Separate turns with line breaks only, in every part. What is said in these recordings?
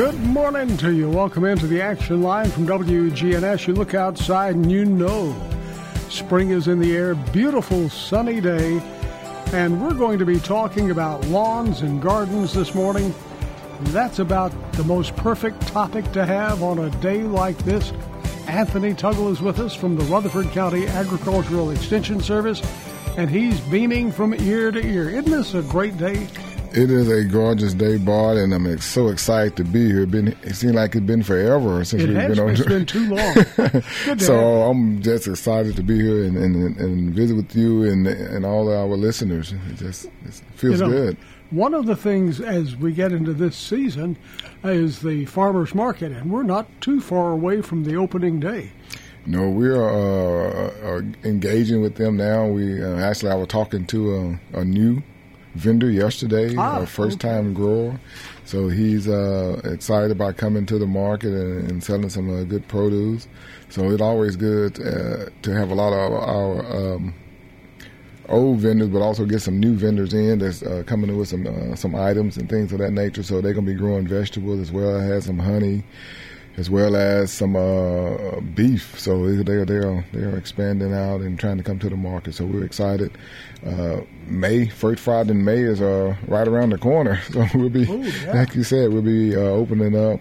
Good morning to you. Welcome into the action line from WGNS. You look outside and you know spring is in the air. Beautiful sunny day. And we're going to be talking about lawns and gardens this morning. That's about the most perfect topic to have on a day like this. Anthony Tuggle is with us from the Rutherford County Agricultural Extension Service, and he's beaming from ear to ear. Isn't this a great day?
It is a gorgeous day, Bart, and I'm ex- so excited to be here. Been it seems like it's been forever since
It
we've
has
been on.
it's been too long. Good to have
so. I'm just excited to be here and, and, and visit with you and and all our listeners. It just it feels
You know,
good.
One of the things as we get into this season is the farmers market, and we're not too far away from the opening day.
No, we are uh, uh, engaging with them now. We uh, actually I was talking to a, a new vendor yesterday,
Ah,
a first
okay.
time grower. So he's uh, excited about coming to the market and, and selling some uh, good produce. So it's always good uh, to have a lot of our um, old vendors, but also get some new vendors in that's uh, coming in with some uh, some items and things of that nature. So they're gonna be growing vegetables as well as some honey, as well as some uh, beef. So they're they're they're expanding out and trying to come to the market. So we're excited. Uh, May first Friday in May is uh, right around the corner. So we'll be,
Oh, yeah.
like you said, we'll be uh, opening up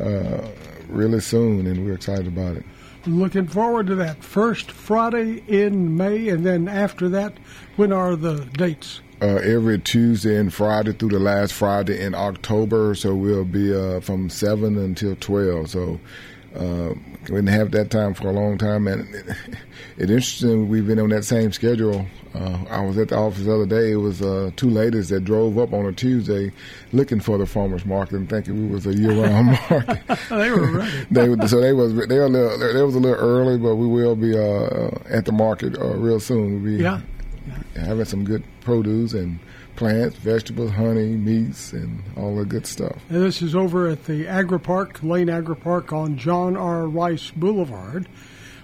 uh, really soon, and we're excited about it.
Looking forward to that first Friday in May, and then after that, when are the dates?
Uh, every Tuesday and Friday through the last Friday in October. So we'll be uh, from seven until twelve. So uh, we didn't have that time for a long time, and it, it's interesting. We've been on that same schedule. Uh, I was at the office the other day. It was uh, two ladies that drove up on a Tuesday looking for the farmers market and thinking we was a year-round market.
They were ready.
they so they was they were a little, they was a little early, but we will be uh, at the market uh, real soon. We'll be
Yeah.
Having some good produce and plants, vegetables, honey, meats, and all the good stuff.
And this is over at the Agri Park, Lane Agri Park on John R. Rice Boulevard,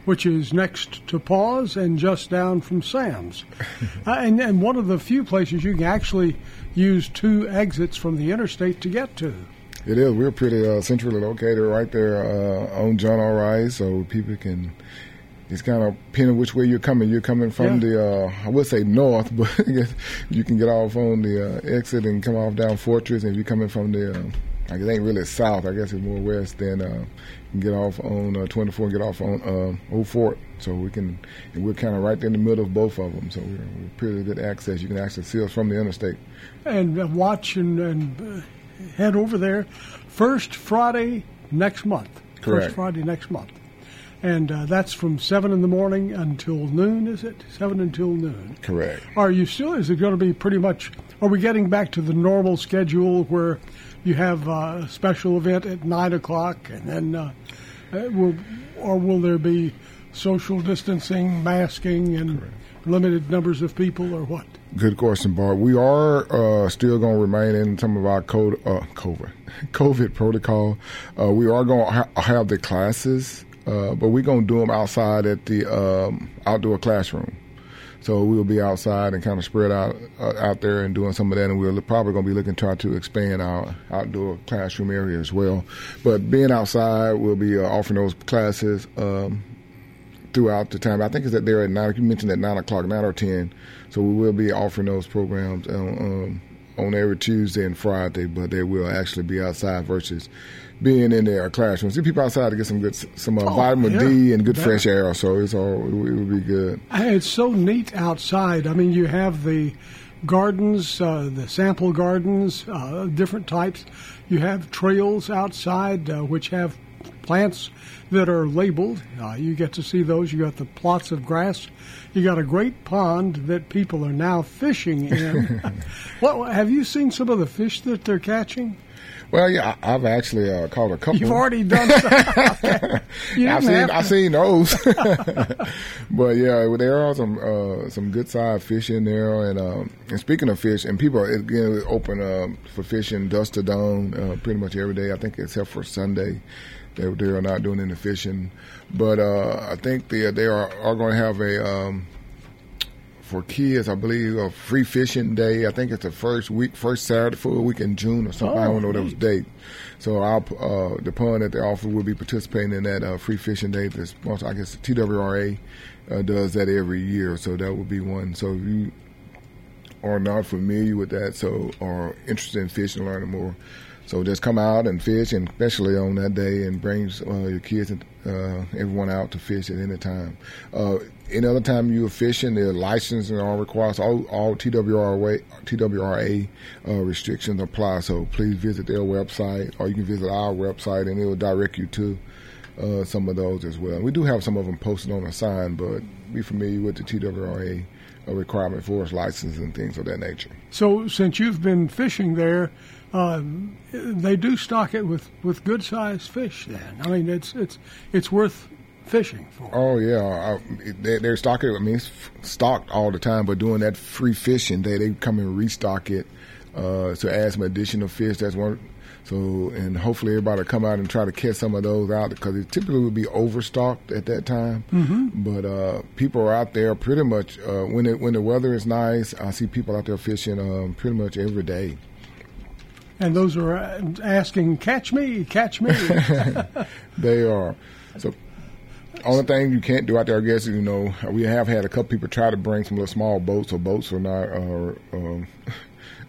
which is next to Paws and just down from Sam's. uh, and, and one of the few places you can actually use two exits from the interstate to get to.
It is. We're pretty uh, centrally located right there uh, on John R. Rice, so people can. It's kind of depending which way you're coming. You're coming from
Yeah.
the, uh, I would say north, but I guess you can get off on the uh, exit and come off down Fortress. And if you're coming from the, uh, I guess it ain't really south. I guess it's more west. Then uh, you can get off on uh, 24 and get off on uh, Old Fort. So we can, and we're kind of right in the middle of both of them. So we're, we're pretty good access. You can actually see us from the interstate.
and uh, watch and, and head over there first Friday next month.
Correct.
First Friday next month. And uh, that's from 7 in the morning until noon, is it? 7 until noon.
Correct.
Are you still, is it going to be pretty much, are we getting back to the normal schedule where you have uh, a special event at 9 o'clock and then, uh, uh, will, or will there be social distancing, masking, and limited numbers of people, or what?
Good question, Bart. We are uh, still going to remain in some of our code, uh, COVID, COVID protocol. Uh, we are going to ha- have the classes, uh, but we're going to do them outside at the um, outdoor classroom. So we'll be outside and kind of spread out uh, out there and doing some of that, and we're probably going to be looking to try to expand our outdoor classroom area as well. But being outside, we'll be uh, offering those classes. Um, throughout the time. I think it's that they're at nine. You mentioned at nine o'clock, nine or ten. So we will be offering those programs on, um, on every Tuesday and Friday, but they will actually be outside versus being in their classrooms. See people outside to get some good, some uh,
Oh,
vitamin
yeah.
D and good fresh air. So it's all it would be good.
It's so neat outside. I mean, you have the gardens, uh, the sample gardens, uh, different types. You have trails outside uh, which have plants that are labeled. Uh, you get to see those. You got the plots of grass. You got a great pond that people are now fishing in. what have you seen some of the fish that they're catching?
Well, yeah, I've actually uh, caught a couple.
You've already done. You
I've seen I've seen those, but yeah, there are some uh, some good sized fish in there. And, um, and speaking of fish, and people again open um, for fishing dusk to dawn uh, pretty much every day. I think except for Sunday, they they are not doing any fishing. But uh, I think they they are are going to have a um, for kids, I believe, a free fishing day. I think it's the first week, first Saturday full week in June or something. I
Oh,
don't know those date. So our uh, the pond that they offer will be participating in that uh, free fishing day. Once I guess TWRA uh, does that every year, so that would be one. So if you are not familiar with that, so are interested in fishing, learning more. So just come out and fish, and especially on that day, and bring uh, your kids and uh, everyone out to fish at any time. Uh, any other time you are fishing, the license and all requires all, all TWRA TWRA uh, restrictions apply. So please visit their website, or you can visit our website, and it will direct you to uh, some of those as well. We do have some of them posted on a sign, but be familiar with the TWRA uh, requirement for its license and things of that nature.
So, since you've been fishing there, um, they do stock it with, with good sized fish. Then I mean, it's it's it's worth fishing for.
Oh yeah, I, they, they're stocking. I mean, it's stocked all the time. But doing that free fishing day, they come and restock it uh, to add some additional fish. That's one. So, and hopefully everybody will come out and try to catch some of those out because it typically would be overstocked at that time. Mm-hmm. But uh, people are out there pretty much uh, when it, when the weather is nice. I see people out there fishing um, pretty much every day.
And those are asking, "Catch me, catch me."
They are. So, only thing you can't do out there, I guess, is, you know, we have had a couple people try to bring some little small boats, or boats are not uh, um,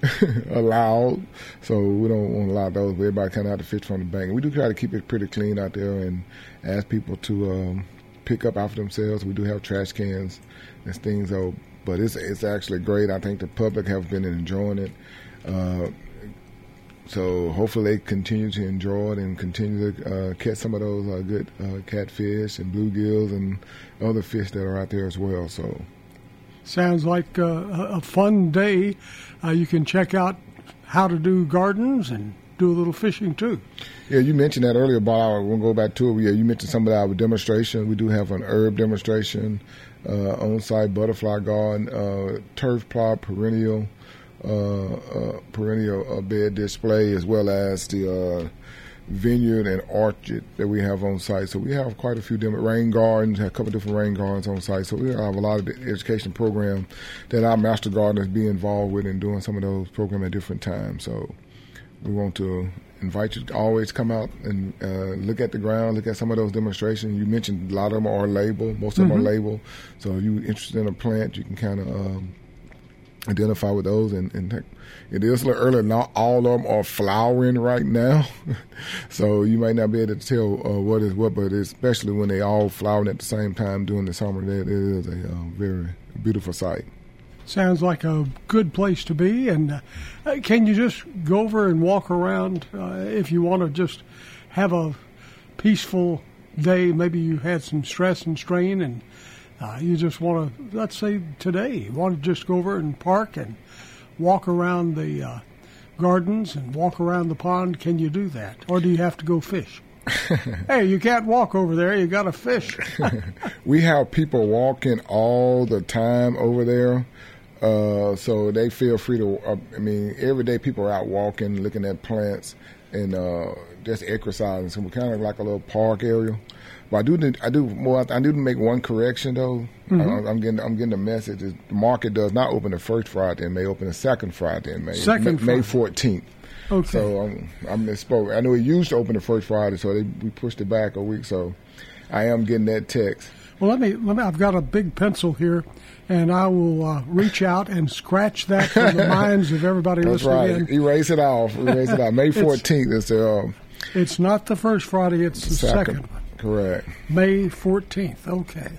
allowed. So we don't want to allow those. But everybody of have to fish from the bank. We do try to keep it pretty clean out there and ask people to um, pick up after themselves. We do have trash cans and things, though. But it's it's actually great. I think the public have been enjoying it. Uh, so hopefully they continue to enjoy it and continue to uh, catch some of those uh, good uh, catfish and bluegills and other fish that are out there as well. So
Sounds like uh, a a fun day. Uh, you can check out how to do gardens and do a little fishing too.
yeah, you mentioned that earlier, Bob. To go back to it. Yeah, you mentioned some of our demonstration. We do have an herb demonstration, uh, on-site butterfly garden, uh, turf plot, perennial. Uh, uh, perennial uh, bed display as well as the uh, vineyard and orchard that we have on site. So we have quite a few different rain gardens, a couple different rain gardens on site. So we have a lot of education program that our master gardeners be involved with and doing some of those programs at different times. So we want to invite you to always come out and uh, look at the ground, look at some of those demonstrations. You mentioned a lot of them are labeled, most of them are labeled. So if you're interested in a plant, you can kind of um, identify with those. And, and it is a little early. Not all of them are flowering right now, so you might not be able to tell uh, what is what. But especially when they all flowering at the same time during the summer, that it is a uh, very beautiful sight.
Sounds like a good place to be. And uh, can you just go over and walk around uh, if you want to just have a peaceful day? Maybe you had some stress and strain, and uh, you just want to, let's say today, you want to just go over and park and walk around the uh, gardens and walk around the pond. Can you do that? Or do you have to go fish? hey, you can't walk over there. You got to fish.
we have people walking all the time over there. Uh, so they feel free to. Uh, I mean, every day people are out walking, looking at plants, and uh, just exercising. So we're kind of like a little park area. But I do, need, I do more. I do make one correction though. I, I'm getting, I'm getting the message. The market does not open the first Friday in May. Open the second Friday in May.
Second
May 14th.
Okay.
So um, I misspoke. I know it used to open the first Friday, so they, we pushed it back a week. So I am getting that text.
Well, let me let me. I've got a big pencil here, and I will uh, reach out and scratch that from the minds of everybody
That's
listening
right.
in.
Erase it off. Erase it out. May fourteenth is the um,
It's not the first Friday; it's the second.
second.
one.
Correct.
May fourteenth. Okay.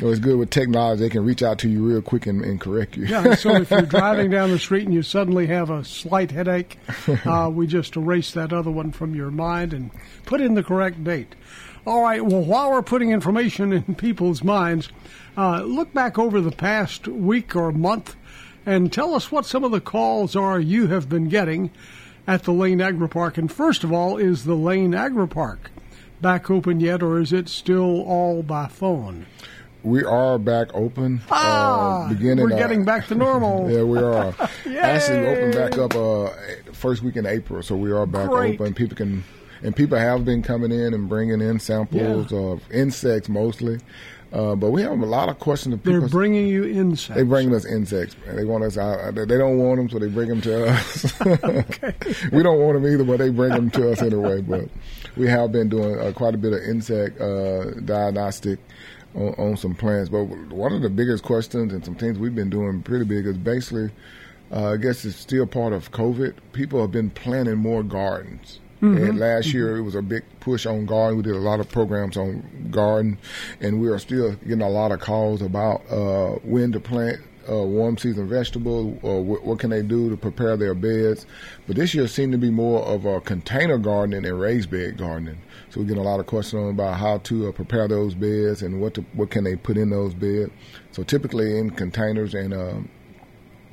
You know, it's good with technology; they can reach out to you real quick and, and correct you.
Yeah, so if you're driving down the street and you suddenly have a slight headache, uh, we just erase that other one from your mind and put in the correct date. All right, well, while we're putting information in people's minds, uh, look back over the past week or month and tell us what some of the calls are you have been getting at the Lane Agri Park. And first of all, is the Lane Agri Park back open yet, or is it still all by phone?
We are back open.
Ah,
uh, beginning.
we're
uh,
getting back to normal.
yeah, we are. Actually,
Yay!
back up uh, first week in April, so we are back
Great.
open. People can, and people have been coming in and bringing in samples
Yeah.
of insects mostly. Uh, but we have a lot of questions. Of people.
They're bringing you insects.
They bring us insects. They want us out. They don't want them, so they bring them to us. we don't want them either, but they bring them to us anyway. But we have been doing uh, quite a bit of insect uh, diagnostic on, on some plants. But one of the biggest questions and some things we've been doing pretty big is basically, uh, I guess it's still part of COVID. People have been planting more gardens. And last year it was a big push on garden. We did a lot of programs on garden, and we are still getting a lot of calls about uh, when to plant uh, warm season vegetables or what, what can they do to prepare their beds. But this year seemed to be more of a container gardening and raised bed gardening. So we're getting a lot of questions on about how to uh, prepare those beds and what to, what can they put in those beds. So typically in containers and um,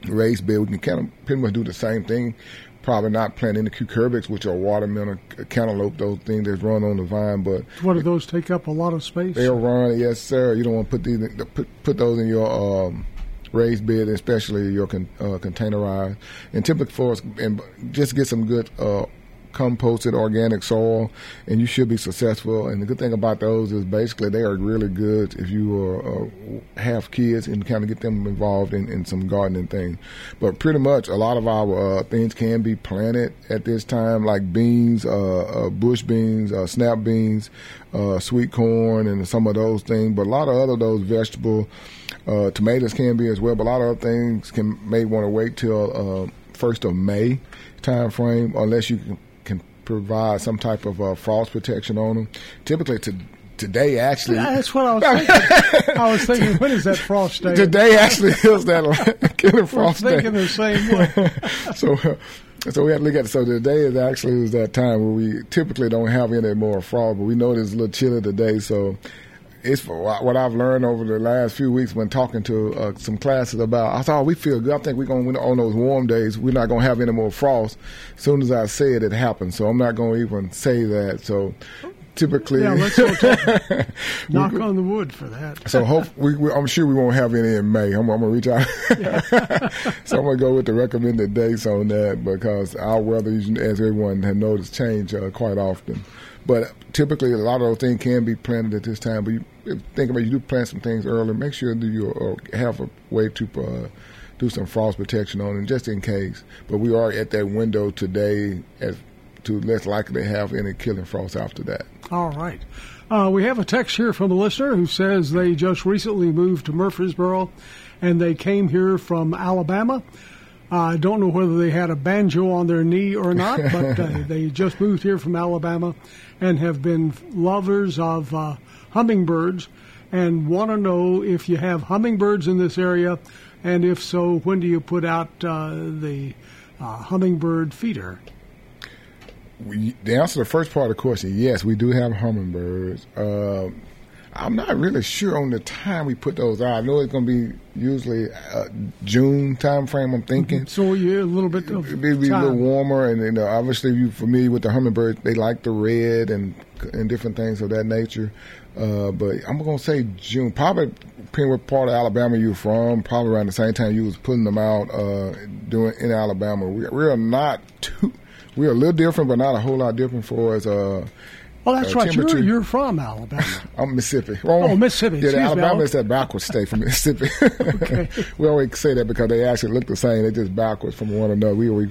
raised bed, we can kind of pretty much do the same thing. Probably not planting any cucurbits, which are watermelon, cantaloupe, those things that run on the vine, but
What do those take up a lot of space?
they'll run. Yes, sir. You don't want to put these put put those in your um, raised bed, especially your con, uh, containerized. And typically for us, and just get some good uh, composted organic soil, and you should be successful. And the good thing about those is basically they are really good if you are, uh, have kids and kind of get them involved in, in some gardening things. But pretty much a lot of our uh, things can be planted at this time, like beans, uh, uh, bush beans, uh, snap beans, uh, sweet corn, and some of those things. But a lot of other those vegetable tomatoes can be as well. But a lot of other things can may want to wait till first of May time frame, unless you provide some type of uh, frost protection on them. Typically, to, today actually.
That's what I was thinking. I was thinking, when is that frost day?
Today actually is that killer frost day.
thinking the same way.
so, so we have to look at it. So today is actually is that time where we typically don't have any more frost, but we know it's a little chilly today. So it's for what what I've learned over the last few weeks when talking to uh, some classes about. I thought we feel good. I think we're going to on those warm days. We're not going to have any more frost. As soon as I say it, it happens. So I'm not going to even say that. So typically,
Yeah, let's knock on the wood for that.
so hope we, we, I'm sure we won't have any in May. I'm, I'm gonna reach out. so I'm gonna go with the recommended dates on that because our weather, as everyone has noticed, change uh, quite often. But typically, a lot of those things can be planted at this time. But you think about it, you do plant some things early. Make sure that you uh, have a way to uh, do some frost protection on it, just in case. But we are at that window today as to less likely to have any killing frost after that.
All right. Uh, we have a text here from a listener who says they just recently moved to Murfreesboro and they came here from Alabama. I don't know whether they had a banjo on their knee or not, but uh, they just moved here from Alabama and have been lovers of uh, hummingbirds and want to know if you have hummingbirds in this area, and if so, when do you put out uh, the uh, hummingbird feeder?
we, to answer the first part of the question, yes, we do have hummingbirds. I'm not really sure on the time we put those out. I know it's going to be usually uh, June time frame. I'm thinking.
So yeah, a little bit of
It'd be a little warmer, and, and uh, obviously, you're familiar with the hummingbird. They like the red and and different things of that nature. Uh, but I'm gonna say June, probably depending what part of Alabama you're from. Probably around the same time you was putting them out uh, doing in Alabama. We, we are not too. We are a little different, but not a whole lot different for us. Uh,
Well, that's
uh,
right. You're, you're from Alabama.
I'm Mississippi. Well,
Oh, Mississippi.
Yeah,
me,
Alabama
Al.
is that backwards state from Mississippi.
Okay.
we always say that because they actually look the same. They're just backwards from one another. We, we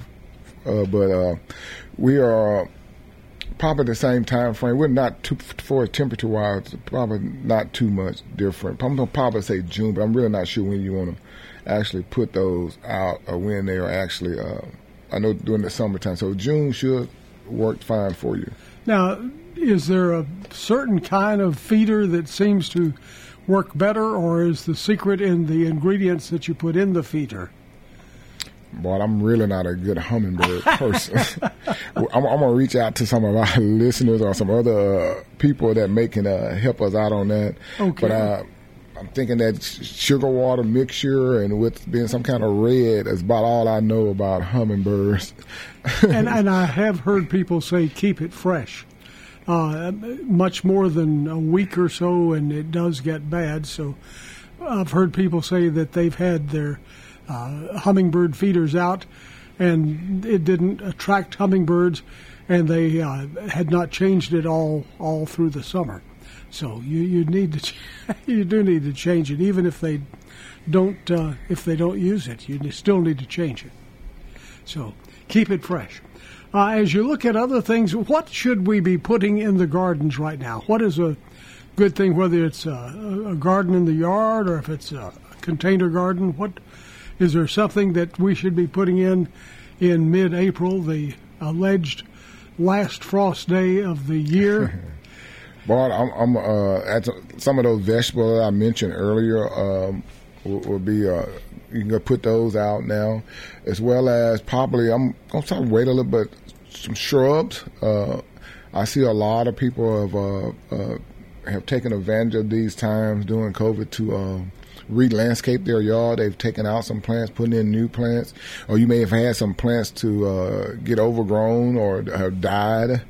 uh, but uh, we are probably the same time frame. We're not too for temperature wise. Probably not too much different. I'm gonna probably say June, but I'm really not sure when you want to actually put those out or when they are actually. Uh, I know during the summertime, so June should work fine for you.
Now, is there a certain kind of feeder that seems to work better, or is the secret in the ingredients that you put in the feeder?
But I'm really not a good hummingbird person. I'm, I'm going to reach out to some of our listeners or some other uh, people that may can uh, help us out on that.
Okay.
But uh, I'm thinking that sh- sugar water mixture and with being some kind of red is about all I know about hummingbirds.
and, and I have heard people say keep it fresh. Uh, much more than a week or so, and it does get bad. So I've heard people say that they've had their uh, hummingbird feeders out, and it didn't attract hummingbirds, and they uh, had not changed it all all through the summer. So you, you need to you do need to change it, even if they don't uh, if they don't use it, you still need to change it. So keep it fresh. Uh, as you look at other things, what should we be putting in the gardens right now? What is a good thing, whether it's a, a garden in the yard or if it's a container garden? What is there something that we should be putting in in mid-April, the alleged last frost day of the year?
Bart, I'm, I'm uh, at some of those vegetables that I mentioned earlier um, will, will be. Uh, you can put those out now, as well as probably I'm gonna try to wait a little bit. Some shrubs. Uh, I see a lot of people have uh, uh, have taken advantage of these times during COVID to uh, re-landscape their yard. They've taken out some plants, putting in new plants, or you may have had some plants to uh, get overgrown or have died.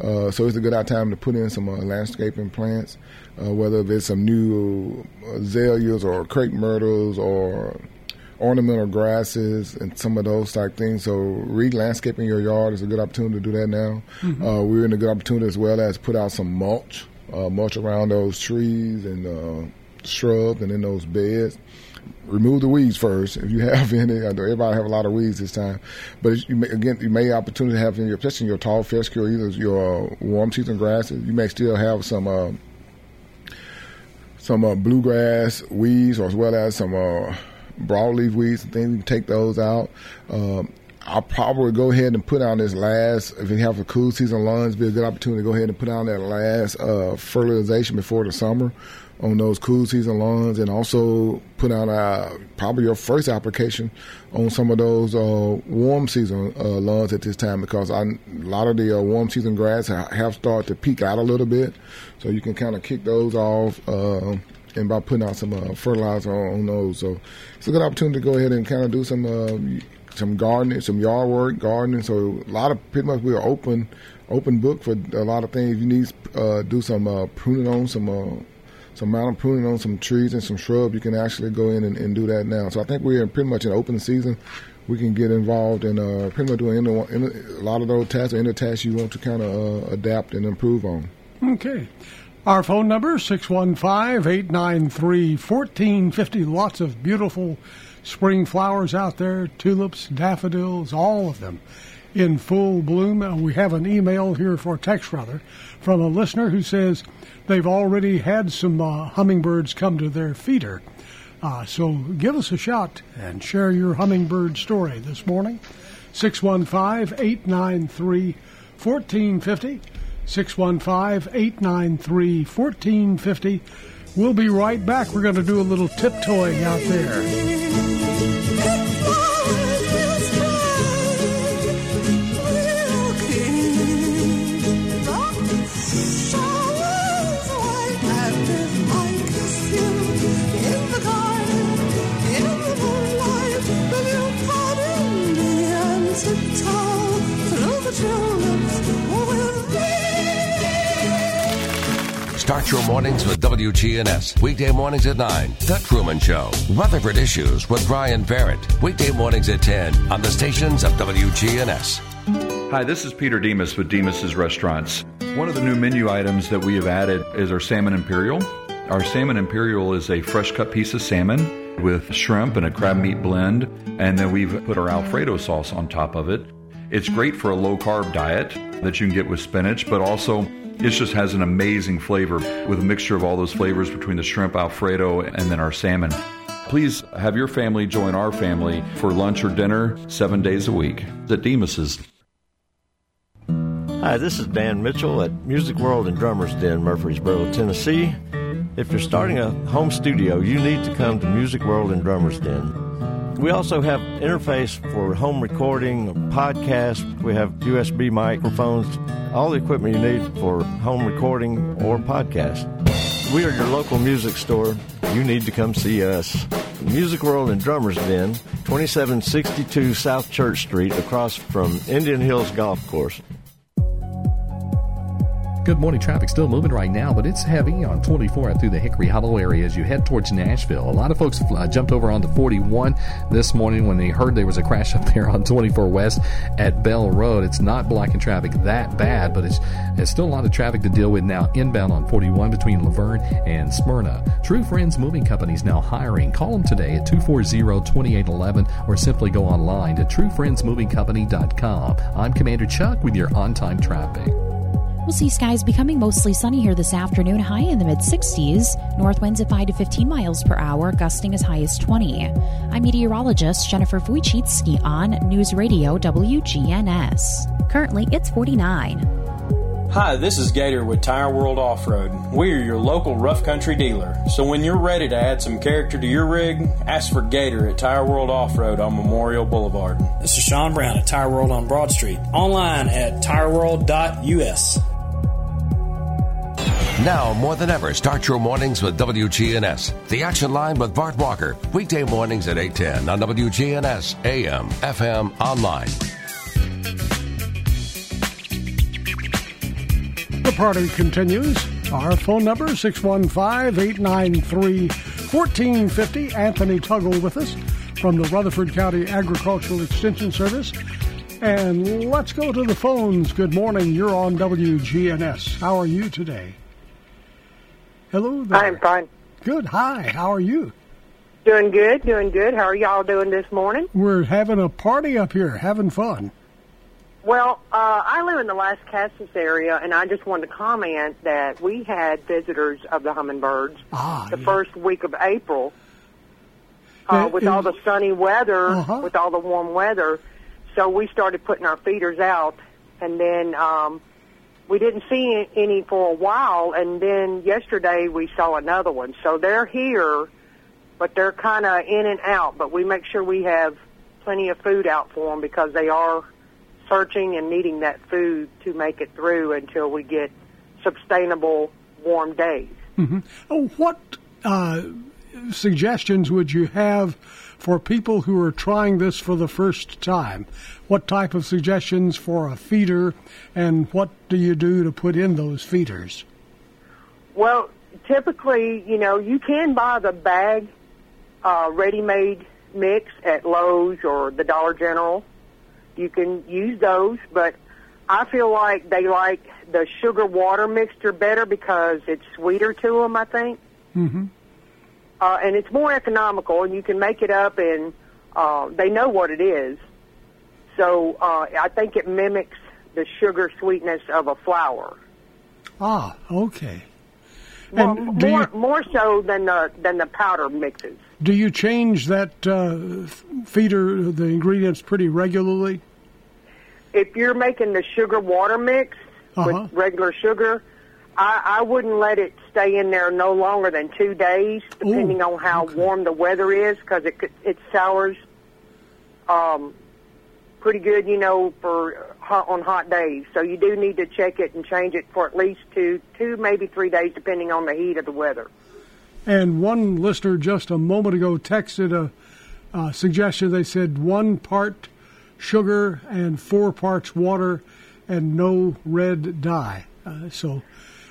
Uh, so it's a good time to put in some uh, landscaping plants, uh, whether it's some new azaleas or crepe myrtles or ornamental grasses and some of those type things. So re-landscaping your yard is a good opportunity to do that now. Uh, we're in a good opportunity as well as put out some mulch, uh, mulch around those trees and uh, shrubs and in those beds remove the weeds first if you have any. I know everybody have a lot of weeds this time, but you may, again you may have opportunity to have in your especially in your tall fescue or either your uh, warm season grasses. You may still have some uh, some uh, bluegrass weeds, or as well as some uh, broadleaf weeds and things. Can take those out. Um, I'll probably go ahead and put on this last. If you have a cool season lawns, be a good opportunity to go ahead and put on that last uh, fertilization before the summer on those cool season lawns, and also put out uh, probably your first application on some of those uh, warm season uh, lawns at this time because I, a lot of the uh, warm season grass have started to peak out a little bit, so you can kind of kick those off. And by putting out some uh, fertilizer on, on those, so it's a good opportunity to go ahead and kind of do some uh, some gardening, some yard work, gardening. So a lot of pretty much we're open, open book for a lot of things. You need uh, do some uh, pruning on some uh, some mountain pruning on some trees and some shrubs. You can actually go in and, and do that now. So I think we're in pretty much an open season. We can get involved in uh, pretty much doing any, any, a lot of those tasks or any tasks you want to kind of uh, adapt and improve on.
Okay. Our phone number, 615-893-1450. Lots of beautiful spring flowers out there, tulips, daffodils, all of them in full bloom. We have an email here for text, rather, from a listener who says they've already had some uh, hummingbirds come to their feeder. Uh, so give us a shout and share your hummingbird story this morning. 615 893 1450. 615 893 1450. We'll be right back. We're going to do a little tiptoeing out there.
Start your mornings with WGNS. Weekday mornings at 9. The Truman Show. Rutherford Issues with Brian Barrett. Weekday mornings at 10 on the stations of WGNS.
Hi, this is Peter Demos with Demos's Restaurants. One of the new menu items that we have added is our Salmon Imperial. Our Salmon Imperial is a fresh cut piece of salmon with shrimp and a crab meat blend, and then we've put our Alfredo sauce on top of it. It's great for a low carb diet that you can get with spinach, but also it just has an amazing flavor with a mixture of all those flavors between the shrimp Alfredo and then our salmon. Please have your family join our family for lunch or dinner seven days a week at Demos's.
Hi, this is Dan Mitchell at Music World and Drummers Den, Murfreesboro, Tennessee. If you're starting a home studio, you need to come to Music World and Drummers Den. We also have interface for home recording, podcast. We have USB microphones, all the equipment you need for home recording or podcast. We are your local music store. You need to come see us. Music World and Drummers Den, 2762 South Church Street, across from Indian Hills Golf Course.
Good morning. Traffic still moving right now, but it's heavy on 24 through the Hickory Hollow area as you head towards Nashville. A lot of folks uh, jumped over onto 41 this morning when they heard there was a crash up there on 24 West at Bell Road. It's not blocking traffic that bad, but it's, it's still a lot of traffic to deal with now inbound on 41 between La Vergne and Smyrna. True Friends Moving Company is now hiring. Call them today at 240-2811 or simply go online to truefriendsmovingcompany.com. I'm Commander Chuck with your on-time traffic.
We'll see skies becoming mostly sunny here this afternoon, high in the mid 60s. North winds at 5 to 15 miles per hour, gusting as high as 20. I'm meteorologist Jennifer Wojcicki on News Radio WGNS. Currently, it's 49.
Hi, this is Gator with Tire World Off Road. We are your local rough country dealer. So when you're ready to add some character to your rig, ask for Gator at Tire World Off Road on Memorial Boulevard.
This is Sean Brown at Tire World on Broad Street. Online at tireworld.us.
Now more than ever, start your mornings with WGNS. The Action Line with Bart Walker. Weekday mornings at 810 on WGNS, AM, FM, online.
The party continues. Our phone number 615-893-1450. Anthony Tuggle with us from the Rutherford County Agricultural Extension Service. And let's go to the phones. Good morning. You're on WGNS. How are you today? Hello there.
I'm fine.
Good. Hi. How are you?
Doing good, doing good. How are y'all doing this morning?
We're having a party up here, having fun.
Well, uh, I live in the Las Casas area, and I just wanted to comment that we had visitors of the hummingbirds
Ah,
the
yeah.
first week of April. Uh, with all the sunny weather,
Uh-huh.
with all the warm weather, so we started putting our feeders out, and then um, we didn't see any for a while, and then yesterday we saw another one. So they're here, but they're kind of in and out. But we make sure we have plenty of food out for them because they are searching and needing that food to make it through until we get sustainable warm days.
Oh, what uh, suggestions would you have for people who are trying this for the first time? What type of suggestions for a feeder, and what do you do to put in those feeders?
Well, typically, you know, you can buy the bag uh, ready-made mix at Lowe's or the Dollar General. You can use those, but I feel like they like the sugar water mixture better because it's sweeter to them. I think,
Mm-hmm.
Uh, and it's more economical, and you can make it up, and uh, they know what it is. So uh, I think it mimics the sugar sweetness of a flour.
Ah, okay.
Well,
And
more
you
more so than the than the powder mixes.
do you change that uh, feeder, the ingredients, pretty regularly?
If you're making the sugar water mix
Uh-huh.
with regular sugar, I, I wouldn't let it stay in there no longer than two days, depending
Ooh,
on how
okay.
warm the weather is, because it it sours um, pretty good, you know, for hot, on hot days. So you do need to check it and change it for at least two, two maybe three days, depending on the heat of the weather.
And one listener just a moment ago texted a, a suggestion. They said one part sugar and four parts water and no red dye. Uh, so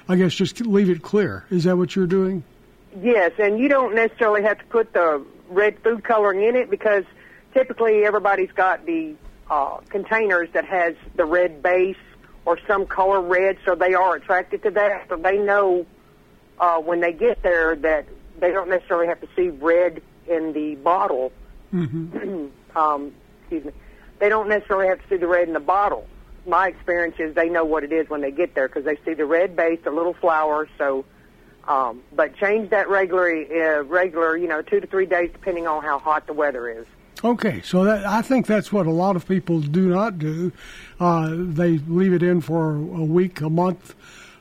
I guess just leave it clear. Is that what you're doing?
Yes, and you don't necessarily have to put the red food coloring in it because typically everybody's got the uh, containers that has the red base or some color red, so they are attracted to that. So they know uh, when they get there that they don't necessarily have to see red in the bottle. um, excuse me. They don't necessarily have to see the red in the bottle. My experience is they know what it is when they get there because they see the red base, the little flower. So, um, but change that regularly, uh, regular, you know, two to three days depending on how hot the weather is.
Okay, so that I think that's what a lot of people do not do. Uh, they leave it in for a week, a month,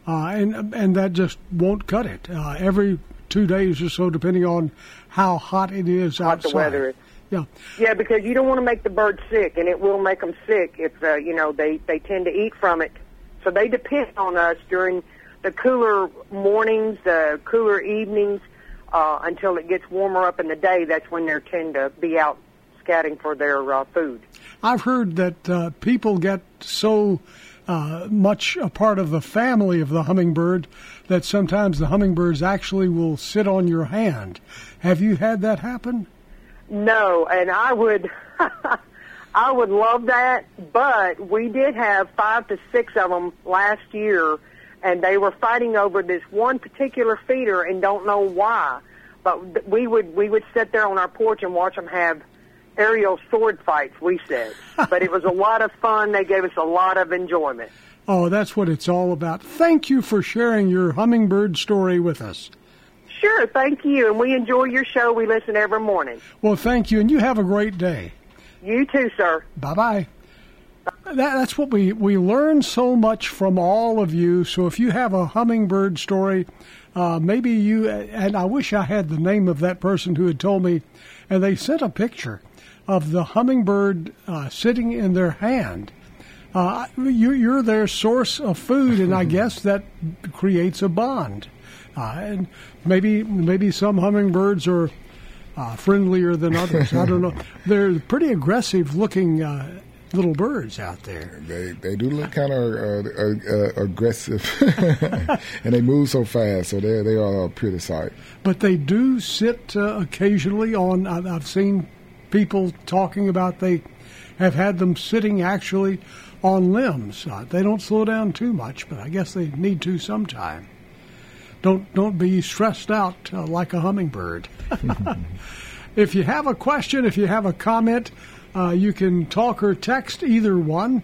uh, and and that just won't cut it. Uh, every two days or so, depending on how hot it is
Hot
outside.
the weather is.
Yeah.
Yeah, because you don't want to make the bird sick, and it will make them sick if uh, you know they they tend to eat from it. So they depend on us during the cooler mornings, the cooler evenings, uh, until it gets warmer up in the day. That's when they tend to be out scouting for their uh, food.
I've heard that uh, people get so uh, much a part of the family of the hummingbird that sometimes the hummingbirds actually will sit on your hand. Have you had that happen?
No, and I would, I would love that. But we did have five to six of them last year, and they were fighting over this one particular feeder, and don't know why. But we would we would sit there on our porch and watch them have aerial sword fights. We said, but it was a lot of fun. They gave us a lot of enjoyment.
Oh, that's what it's all about. Thank you for sharing your hummingbird story with us.
Sure, thank you, and we enjoy your show. We listen every morning.
Well, thank you, and you have a great day.
You too, sir.
Bye bye. That, that's what we, we learn so much from all of you. So if you have a hummingbird story, uh, maybe you, and I wish I had the name of that person who had told me, and they sent a picture of the hummingbird uh, sitting in their hand. Uh, you, you're their source of food, and I guess that creates a bond. Uh, and maybe maybe some hummingbirds are uh, friendlier than others. I don't know. They're pretty aggressive looking uh, little birds out there.
They they do look kind of uh, uh, uh, aggressive, and they move so fast. So they they are a pretty sight.
But they do sit uh, occasionally on. I've I've seen people talking about they have had them sitting actually on limbs. Uh, they don't slow down too much, but I guess they need to sometime. Don't don't be stressed out uh, like a hummingbird. if you have a question, if you have a comment, uh, you can talk or text either one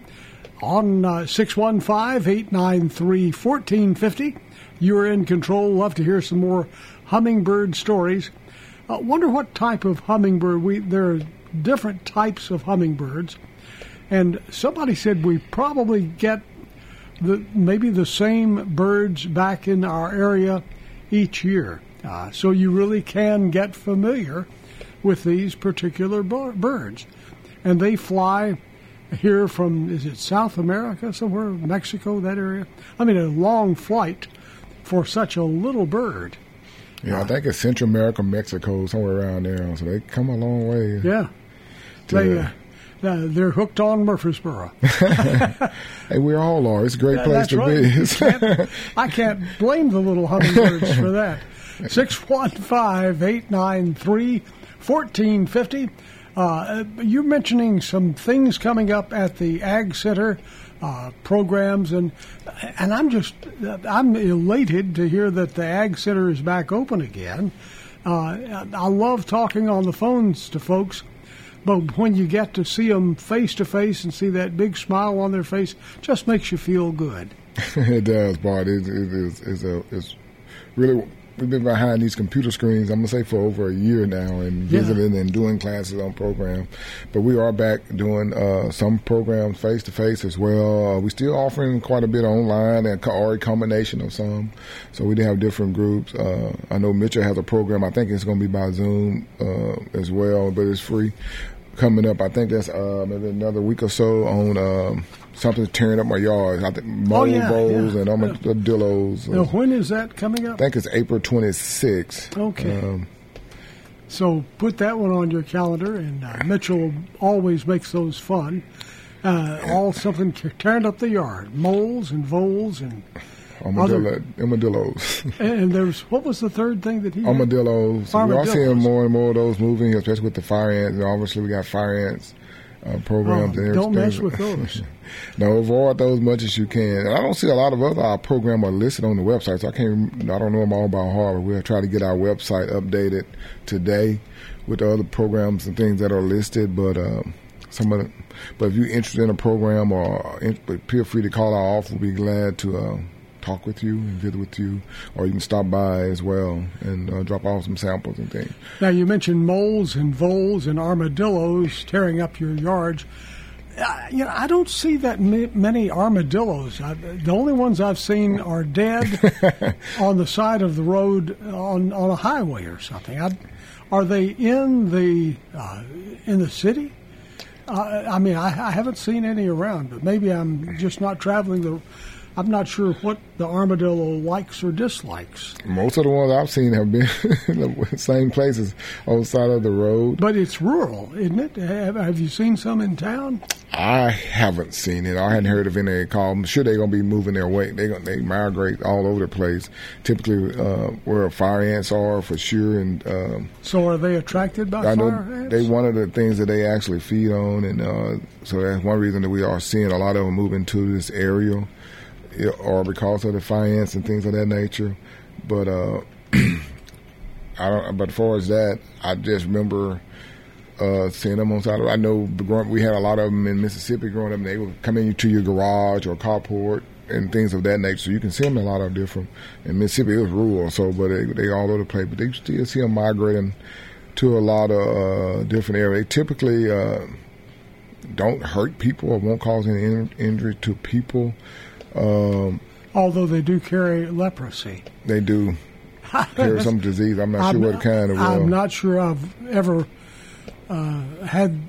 on uh, 615-893-1450. You're in control. Love to hear some more hummingbird stories. Uh, wonder what type of hummingbird we there are different types of hummingbirds. And somebody said we probably get the maybe the same birds back in our area each year. Uh, so you really can get familiar with these particular bir- birds. And they fly here from, is it South America somewhere, Mexico, that area? I mean, a long flight for such a little bird.
Yeah, I think it's Central America, Mexico, somewhere around there. So they come a long way.
Yeah.
To-
They, uh, uh, they're hooked on Murfreesboro.
Hey, we all are. It's a great place to
right.
be.
Can't- I can't blame the little hummingbirds for that. 615-893-1450. Uh, you're mentioning some things coming up at the Ag Center uh, programs, and and I'm just I'm elated to hear that the Ag Center is back open again. Uh, I love talking on the phones to folks, but when you get to see them face to face and see that big smile on their face, just makes you feel good.
it does, Bart. It, it is it's a it's really we've been behind these computer screens. I'm gonna say for over a year now, and
Yeah.
visiting and doing classes on program. But we are back doing uh, some programs face to face as well. Uh, we still offering quite a bit online and or a combination of some. So we do have different groups. Uh, I know Mitchell has a program. I think it's gonna be by Zoom uh, as well, but it's free. Coming up, I think that's uh, maybe another week or so on um, something tearing up my yard. I think mold
Oh, yeah,
voles
yeah.
and armadillos.
Now, when is that coming up?
I think it's April 26th.
Okay.
Um,
So put that one on your calendar, and uh, Mitchell always makes those fun. Uh, all something tearing up the yard, moles and voles, and
armadillo,
Other-
armadillos.
and there's what was the third thing that he? had?
armadillos. We are
Armadillos.
seeing more and more of those moving, especially with the fire ants. And obviously, we got fire ants uh, programs
Oh, don't mess with those.
no, avoid those much as you can. And I don't see a lot of other our program are listed on the website, so I can't. I don't know them all by heart. But we'll try to get our website updated today with the other programs and things that are listed. But um, some of the, but if you're interested in a program or feel free to call our office. We'll be glad to. Uh, Talk with you and visit with you, or you can stop by as well and uh, drop off some samples and things.
Now you mentioned moles and voles and armadillos tearing up your yards. uh, you know, I don't see that ma- many armadillos. I, the only ones I've seen are dead on the side of the road on on a highway or something. I, are they in the uh, in the city? Uh, I mean, I, I haven't seen any around, but maybe I'm just not traveling the. I'm not sure what the armadillo likes or dislikes.
Most of the ones I've seen have been in the same places on the side of the road.
But it's rural, isn't it? Have, have you seen some in town?
I haven't seen it. I hadn't heard of any call. I'm sure they're going to be moving their way. They going they migrate all over the place. Typically, uh, where fire ants are for sure. And um,
So are they attracted by
I know
fire ants?
they one of the things that they actually feed on, and uh, so that's one reason that we are seeing a lot of them moving to this area, or because of the finance and things of that nature. But uh, I don't. But as far as that, I just remember uh, seeing them on side. I know we had a lot of them in Mississippi growing up. They would come into your garage or carport and things of that nature. So you can see them a lot of different. In Mississippi, it was rural, so but they they all over the place. But they still see them migrating to a lot of uh, different areas. They typically uh, don't hurt people or won't cause any in- injury to people. Um,
Although they do carry leprosy.
they do carry some disease. I'm not sure what kind of. Uh,
I'm not sure I've ever uh, had.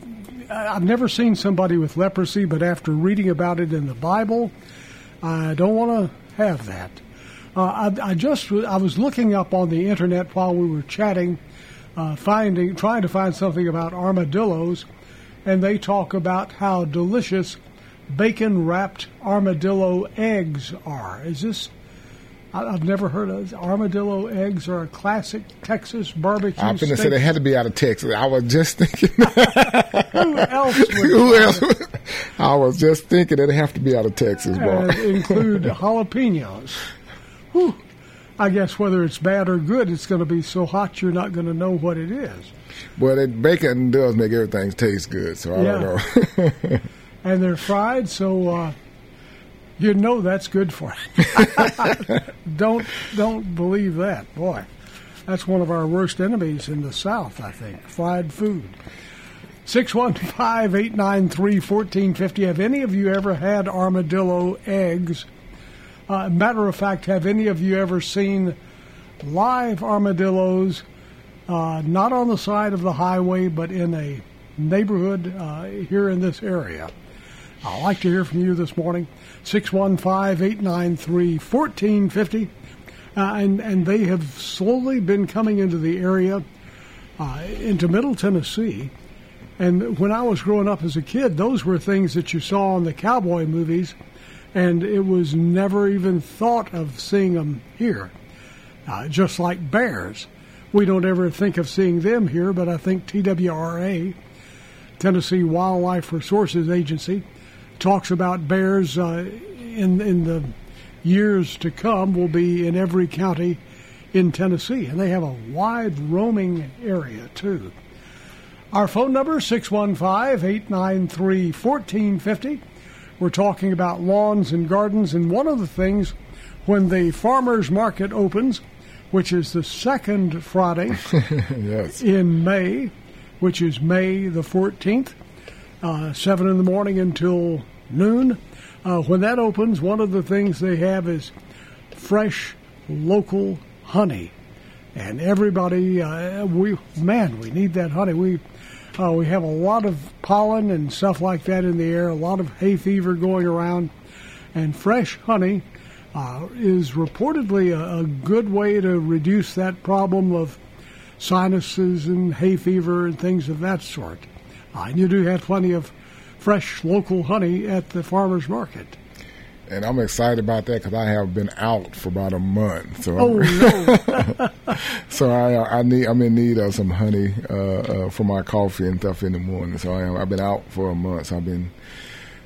I've never seen somebody with leprosy, but after reading about it in the Bible, I don't want to have that. Uh, I, I just I was looking up on the internet while we were chatting, uh, finding trying to find something about armadillos, and they talk about how delicious bacon wrapped armadillo eggs are. Is this? I've never heard of armadillo eggs are a classic Texas barbecue.
I'm finna say
steak.
they had to be out of Texas. I was just thinking.
Who else would
Who else? I was just thinking they have to be out of Texas, boy.
Uh, include jalapenos? Whew. I guess whether it's bad or good, it's going to be so hot you're not going to know what it is.
Well, that bacon does make everything taste good, so I don't know.
And they're fried, so uh, you know that's good for you. don't don't believe that, boy. That's one of our worst enemies in the South, I think. Fried food. 615-893-1450. Have any of you ever had armadillo eggs? Uh, matter of fact, have any of you ever seen live armadillos, uh, not on the side of the highway, but in a neighborhood uh, here in this area? I'd like to hear from you this morning. 615-893-1450. Uh, and, and they have slowly been coming into the area, uh, into Middle Tennessee. And when I was growing up as a kid, those were things that you saw in the cowboy movies, and it was never even thought of seeing them here. Uh, just like bears. We don't ever think of seeing them here, but I think TWRA, Tennessee Wildlife Resources Agency, talks about bears uh, in in the years to come will be in every county in Tennessee, and they have a wide roaming area too. Our phone number 615-893-1450. We're talking about lawns and gardens, and one of the things when the farmers market opens, which is the second Friday
yes.
in May, which is May the 14th, uh, 7 in the morning until noon. Uh, when that opens, one of the things they have is fresh local honey. And everybody, uh, we man, we need that honey. We uh, we have a lot of pollen and stuff like that in the air, a lot of hay fever going around, and fresh honey uh, is reportedly a, a good way to reduce that problem of sinuses and hay fever and things of that sort. Uh, and you do have plenty of fresh local honey at the farmers market.
And I'm excited about that because I have been out for about a month. So,
Oh no!
so I I need I'm in need of some honey uh, uh, for my coffee and stuff in the morning. So I, I've been out for a month. So I've been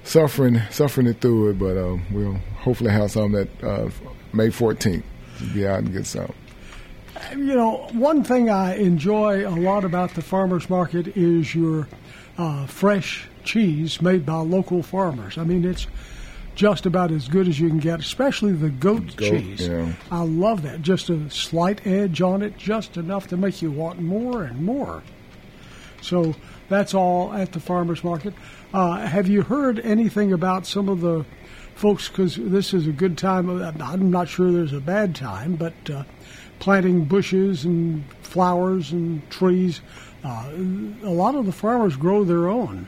suffering suffering it through it, but uh, we'll hopefully have some that uh, May 14th to be out and get some.
you know, one thing I enjoy a lot about the farmers market is your uh, fresh cheese made by local farmers. I mean, it's just about as good as you can get, especially the goat,
Goat,
cheese.
yeah.
I love that. Just a slight edge on it, just enough to make you want more and more. So that's all at the farmers market. Uh, have you heard anything about some of the folks? Because this is a good time. I'm not sure there's a bad time, but uh, planting bushes and flowers and trees. Uh, a lot of the farmers grow their own.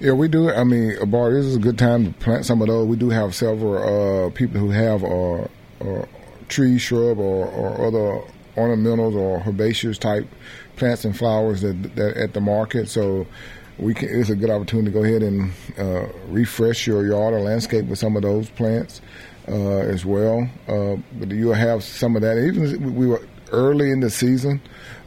Yeah, we do. I mean, Bart, this is a good time to plant some of those. We do have several uh, people who have uh, uh, tree, shrub, or, or other ornamentals or herbaceous type plants and flowers that, that at the market. So we can, it's a good opportunity to go ahead and uh, refresh your yard or landscape with some of those plants uh, as well. Uh, but you'll have some of that. Even we were early in the season.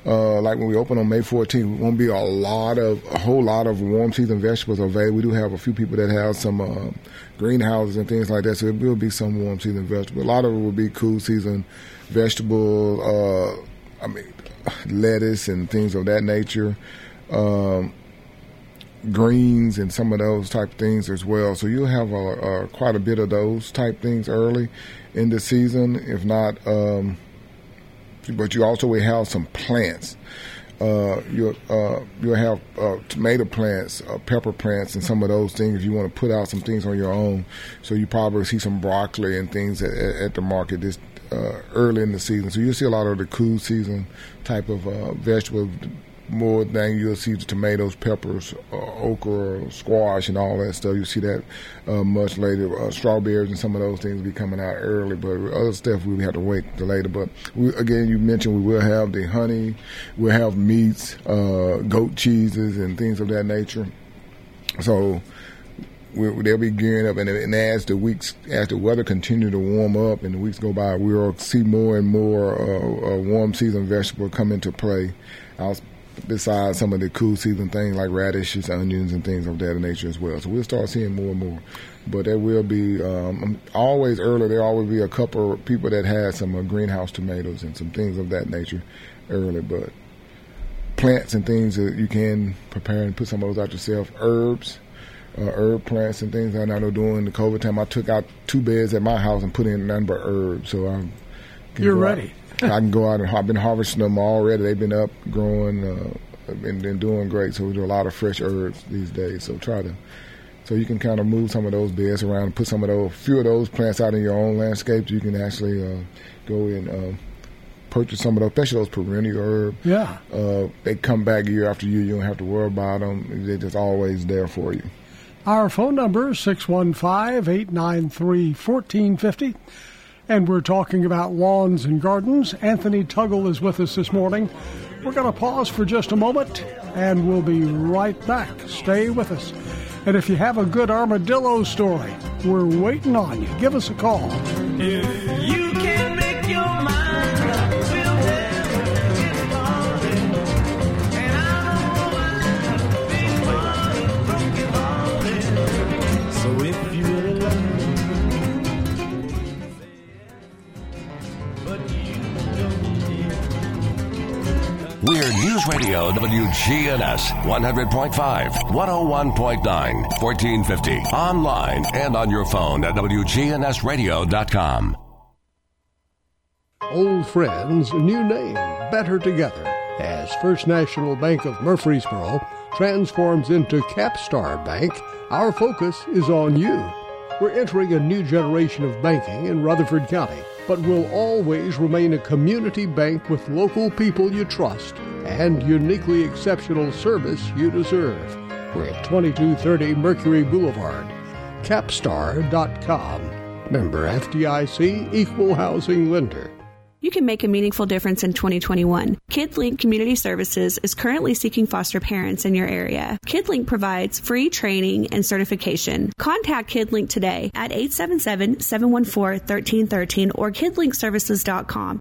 Uh, like when we open on May 14th, won't be a lot of a whole lot of warm season vegetables available. We do have a few people that have some uh, greenhouses and things like that, so it will be some warm season vegetables. A lot of it will be cool season vegetables. Uh, I mean, lettuce and things of that nature. Um, greens and some of those type things as well. So you'll have a, a, quite a bit of those type things early in the season, if not. Um, but you also will have some plants. Uh, you'll uh, you'll have uh, tomato plants, uh, pepper plants, and some of those things. If you want to put out some things on your own, so you probably see some broccoli and things at, at the market this uh, early in the season. So you'll see a lot of the cool season type of uh, vegetables more than you'll see the tomatoes, peppers, uh, okra, squash, and all that stuff. You see that uh, much later. Uh, strawberries and some of those things will be coming out early, but other stuff we have to wait till later. But we, again, you mentioned we will have the honey, we'll have meats, uh, goat cheeses, and things of that nature. So we, they'll be gearing up, and, and, as the weeks, as the weather continue to warm up and the weeks go by, we'll see more and more uh, uh, warm season vegetables come into play. I'll, besides some of the cool season things like radishes, onions, and things of that nature as well. So we'll start seeing more and more. But there will be um, always early. There always be a couple of people that had some uh, greenhouse tomatoes and some things of that nature early. But plants and things that you can prepare and put some of those out yourself. Herbs. Uh, herb plants and things I know during the COVID time. I took out two beds at my house and put in none but herbs. So I'm.
You're ready.
I can go out and I've been harvesting them already. They've been up, growing, uh, and, and doing great. So we do a lot of fresh herbs these days. So try to, so you can kind of move some of those beds around and put some of those, few of those plants out in your own landscape. You can actually uh, go and uh, purchase some of those, especially those perennial herbs.
Yeah.
Uh, they come back year after year. You don't have to worry about them. They're just always there for you.
Our phone number is 615 893 1450. And we're talking about lawns and gardens. Anthony Tuggle is with us this morning. We're going to pause for just a moment and we'll be right back. Stay with us. And if you have a good armadillo story, we're waiting on you. Give us a call.
Radio WGNS 100.5, 101.9, 1450. Online and on your phone at WGNSradio.com.
Old friends, new name, better together. As First National Bank of Murfreesboro transforms into Capstar Bank, our focus is on you. We're entering a new generation of banking in Rutherford County, but we'll always remain a community bank with local people you trust and uniquely exceptional service you deserve. We're at 2230 Mercury Boulevard. Capstar.com. Member FDIC Equal Housing Lender.
You can make a meaningful difference in 2021. KidLink Community Services is currently seeking foster parents in your area. KidLink provides free training and certification. Contact KidLink today at 877-714-1313 or kidlinkservices.com.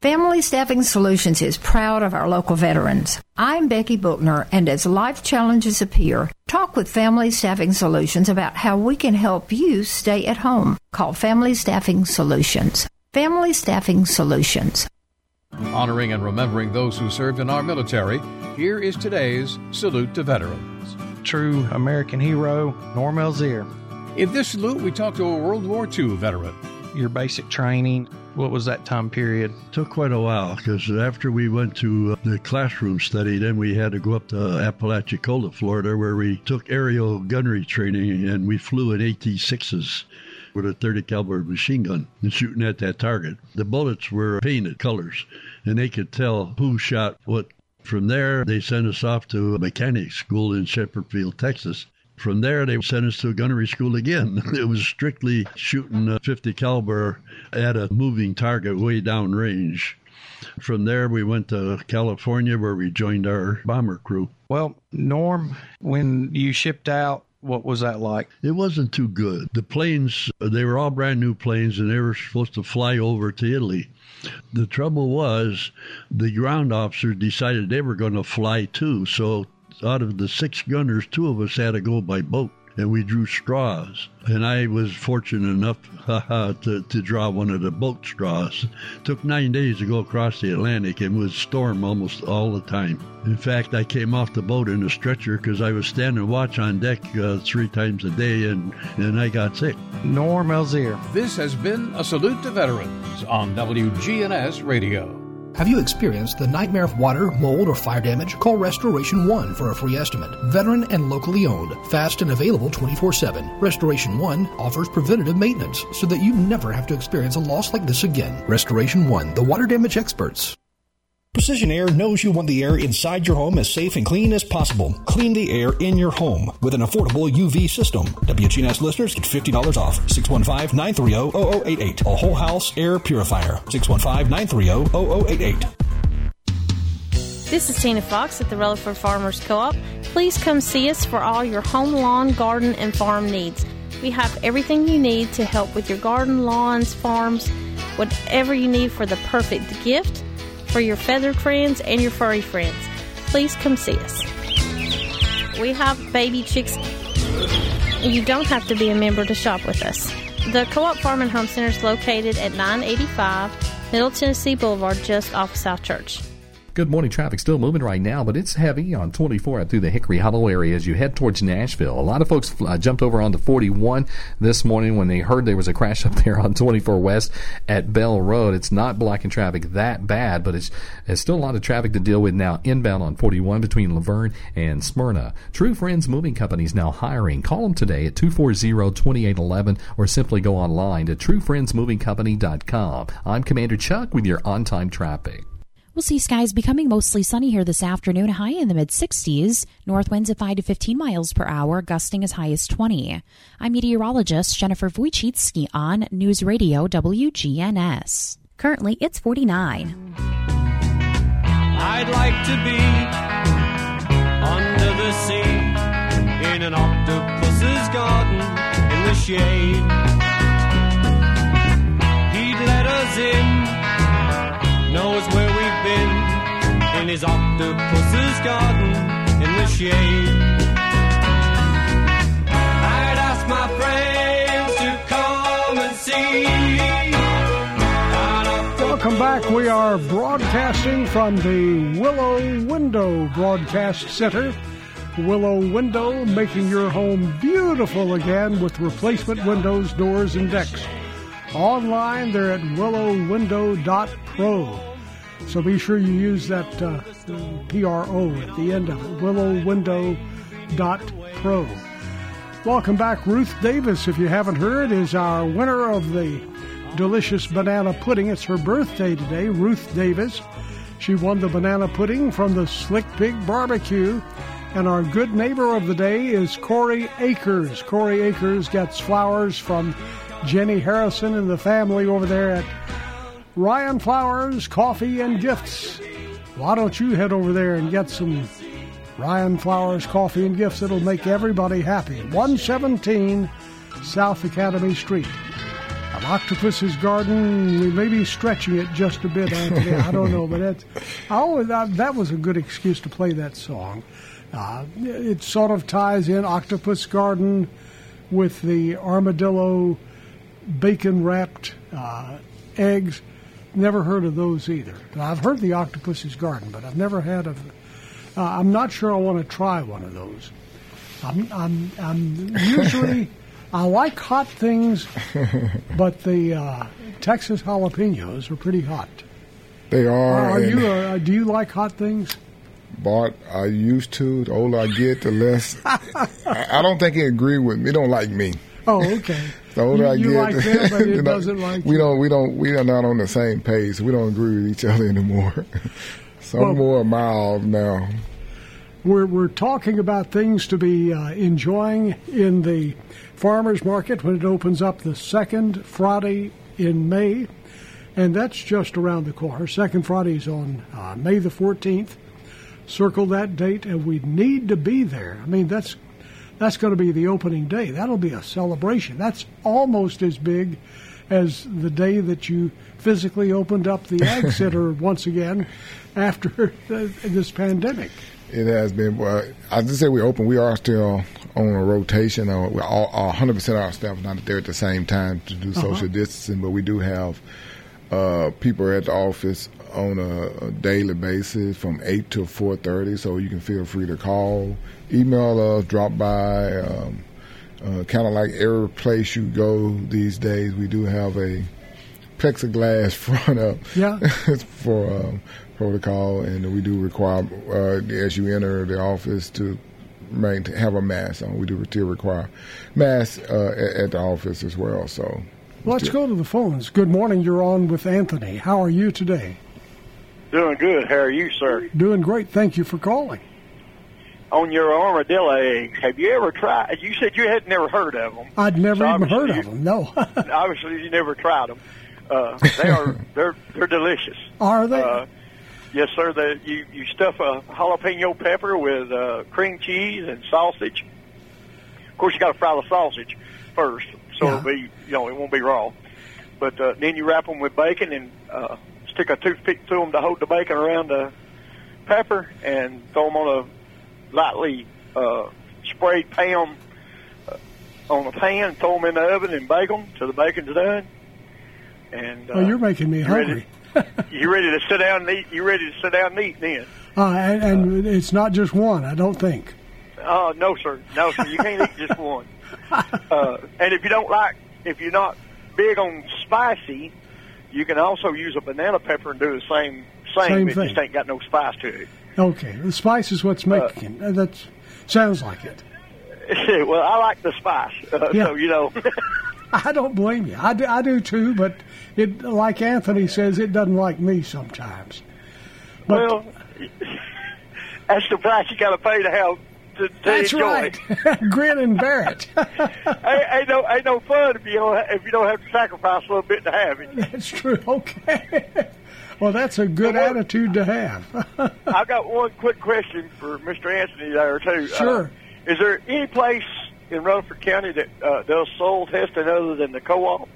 Family Staffing Solutions is proud of our local veterans. I'm Becky Bookner, and as life challenges appear, talk with Family Staffing Solutions about how we can help you stay at home. Call Family Staffing Solutions. Family Staffing Solutions.
Honoring and remembering those who served in our military, here is today's Salute to Veterans.
True American hero, Norm Elzier.
In this salute, we talk to a World War II veteran.
your basic training? What was that time period?
It Took quite a while because after we went to uh, the classroom study, then we had to go up to Apalachicola, Florida, where we took aerial gunnery training and we flew in AT-6s with a 30 caliber machine gun and shooting at that target. The bullets were painted colors and they could tell who shot what. From there, they sent us off to a mechanic school in Sheppard Field, Texas. From there, they sent us to a gunnery school again. It was strictly shooting a 50 caliber at a moving target way down range. From there, we went to California where we joined our bomber crew.
Well, Norm, when you shipped out, what was that like?
It wasn't too good. The planes, they were all brand new planes and they were supposed to fly over to Italy. The trouble was the ground officers decided they were going to fly too. So out of the six gunners, two of us had to go by boat and we drew straws. And I was fortunate enough to, to draw one of the boat straws. took nine days to go across the Atlantic and was storm almost all the time. In fact, I came off the boat in a stretcher because I was standing watch on deck uh, three times a day and, and I got sick.
Norm Elzier.
This has been a salute to veterans on WGNS Radio.
Have you experienced the nightmare of water, mold, or fire damage? Call Restoration One for a free estimate. Veteran and locally owned, fast and available 24 7. Restoration One offers preventative maintenance so that you never have to experience a loss like this again. Restoration One, the water damage experts.
Precision Air knows you want the air inside your home as safe and clean as possible. Clean the air in your home with an affordable UV system. WGNS listeners get $50 off. 615-930-0088. A whole house air purifier. 615-930-0088.
This is Tina Fox at the Rutherford Farmers Co-op. Please come see us for all your home, lawn, garden, and farm needs. We have everything you need to help with your garden, lawns, farms, whatever you need for the perfect gift for your feathered friends and your furry friends. Please come see us. We have baby chicks. You don't have to be a member to shop with us. The Co-op Farm and Home Center is located at 985 Middle Tennessee Boulevard, just off South Church.
Good morning. Traffic still moving right now, but it's heavy on 24 through the Hickory Hollow area as you head towards Nashville. A lot of folks uh, jumped over onto 41 this morning when they heard there was a crash up there on 24 West at Bell Road. It's not blocking traffic that bad, but it's, it's still a lot of traffic to deal with now inbound on 41 between La Vergne and Smyrna. True Friends Moving Company is now hiring. Call them today at 240-2811 or simply go online to truefriendsmovingcompany.com. I'm Commander Chuck with your on-time traffic.
We'll see skies becoming mostly sunny here this afternoon, high in the mid 60s. North winds at 5 to 15 miles per hour, gusting as high as 20. I'm meteorologist Jennifer Wojcicki on News Radio WGNS. Currently, it's 49.
I'd like to be under the sea in an octopus's garden in the shade. In his octopus's garden in the shade. I'd ask my friends to come and see.
Welcome back. We are broadcasting from the Willow Window Broadcast Center. Willow Window, making your home beautiful again with replacement windows, doors, and decks. Online, they're at willowwindow.pro. So be sure you use that uh, PRO at the end of it, willowwindow.pro. Welcome back. Ruth Davis, if you haven't heard, is our winner of the delicious banana pudding. It's her birthday today, Ruth Davis. She won the banana pudding from the Slick Pig Barbecue. And our good neighbor of the day is Corey Akers. Corey Akers gets flowers from Jenny Harrison and the family over there at Ryan Flowers Coffee and Gifts. Why don't you head over there and get some Ryan Flowers Coffee and Gifts? It'll make everybody happy. 117 South Academy Street. An octopus's garden. We may be stretching it just a bit, Anthony. I don't know, but I always, that, that was a good excuse to play that song. Uh, it sort of ties in Octopus Garden with the armadillo bacon wrapped uh, eggs. Never heard of those either. I've heard the Octopus's Garden, but I've never had of. Uh, I'm not sure I want to try one of those. I'm, I'm, I'm usually I like hot things, but the uh, Texas jalapenos are pretty hot.
They are.
Are you? Uh, do you like hot things?
Bart, I used to. The older I get, the less. I, I don't think he agree with me. He don't like me.
Oh, okay.
The older
you,
I
you
get,
like them, but it doesn't like
we
you.
don't. We don't. We are not on the same page. We don't agree with each other anymore. so
Well-
I'm more mild now.
We're, we're talking about things to be uh, enjoying in the farmers market when it opens up the second Friday in May, and that's just around the corner. Second Friday is on uh, May the 14th. Circle that date, and we need to be there. I mean, that's that's going to be the opening day. That'll be a celebration. That's almost as big as the day that you physically opened up the Ag Center once again after this pandemic.
It has been. Well, I just say we open. We are still on a rotation. Uh, we're all, all 100% of our staff is not there at the same time to do
Uh-huh.
social distancing, but we do have uh, people at the office on a, a daily basis from 8 to 4.30, so you can feel free to call, email us, drop by. Um, uh, kind of like every place you go these days, we do have a plexiglass front up
Yeah.
for um, protocol, and we do require uh, as you enter the office to have a mask on. We do still require masks uh, at, at the office as well. So
Let's go to the phones. Good morning. You're on with Anthony. How are you today?
Doing good. How are you, sir?
Doing great. Thank you for calling.
On your armadillo eggs, have you ever tried? You said you had never heard of them.
I'd never
So
even heard of them. No.
Obviously, you never tried them. Uh, they are they're they're delicious.
Are they?
Uh, yes, sir. They, you you stuff a jalapeno pepper with uh, cream cheese and sausage. Of course, you got to fry the sausage first, so
Yeah.
it'll be you know it won't be raw. But uh, then you wrap them with bacon and uh, stick a toothpick through them to hold the bacon around the pepper, and throw them on a lightly uh, sprayed pan uh, on a pan. Throw them in the oven and bake them till the bacon's done. And uh,
oh, you're making me hungry.
ready, you ready to sit down and eat? You ready to sit down and eat then?
Uh, and, and it's not just one, I don't think.
Oh no, sir, no, sir. You can't eat just one. Uh, and if you don't like, if you're not big on spicy, you can also use a banana pepper and do the same same.
Same
it
thing.
just ain't got no spice to it.
Okay, the spice is what's making. Uh, that sounds like it.
well, I like the spice, uh,
Yeah.
so you know.
I don't blame you. I do, I do too, but it, like Anthony says, it doesn't like me sometimes.
well, that's the price you got to pay to have to, to
That's
enjoy.
right. Grin and bear it.
ain't, no ain't no fun if you don't if you don't have to sacrifice a little bit to have it.
That's true. Okay. Well, that's a good attitude to have.
I've got one quick question for Mr. Anthony there too.
Sure.
Uh, is there any place in Rutherford County that uh, does soil testing other than the co-op?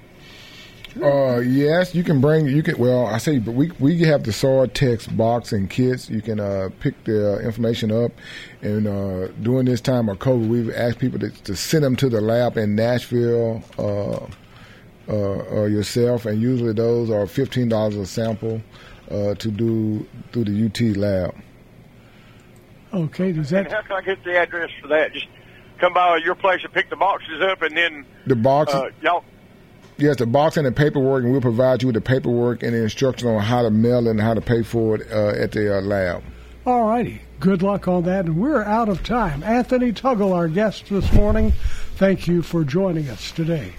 Uh, yes, you can bring. You can. Well, I say, but we we have the soil test box and kits. You can uh, pick the information up, and uh, during this time of COVID, we've asked people to, to send them to the lab in Nashville. Uh, uh, uh, yourself, and usually those are fifteen dollars a sample uh, to do through the UT lab.
okay, does
And
that?
how can I get the address for that? Just come by your place and pick the boxes up, and then
The box,
uh, y'all.
Yes, the box and the paperwork, and we'll provide you with the paperwork and the instruction on how to mail and how to pay for it uh, at the uh, lab.
All righty. Good luck on that. And we're out of time. Anthony Tuggle, our guest this morning, thank you for joining us today.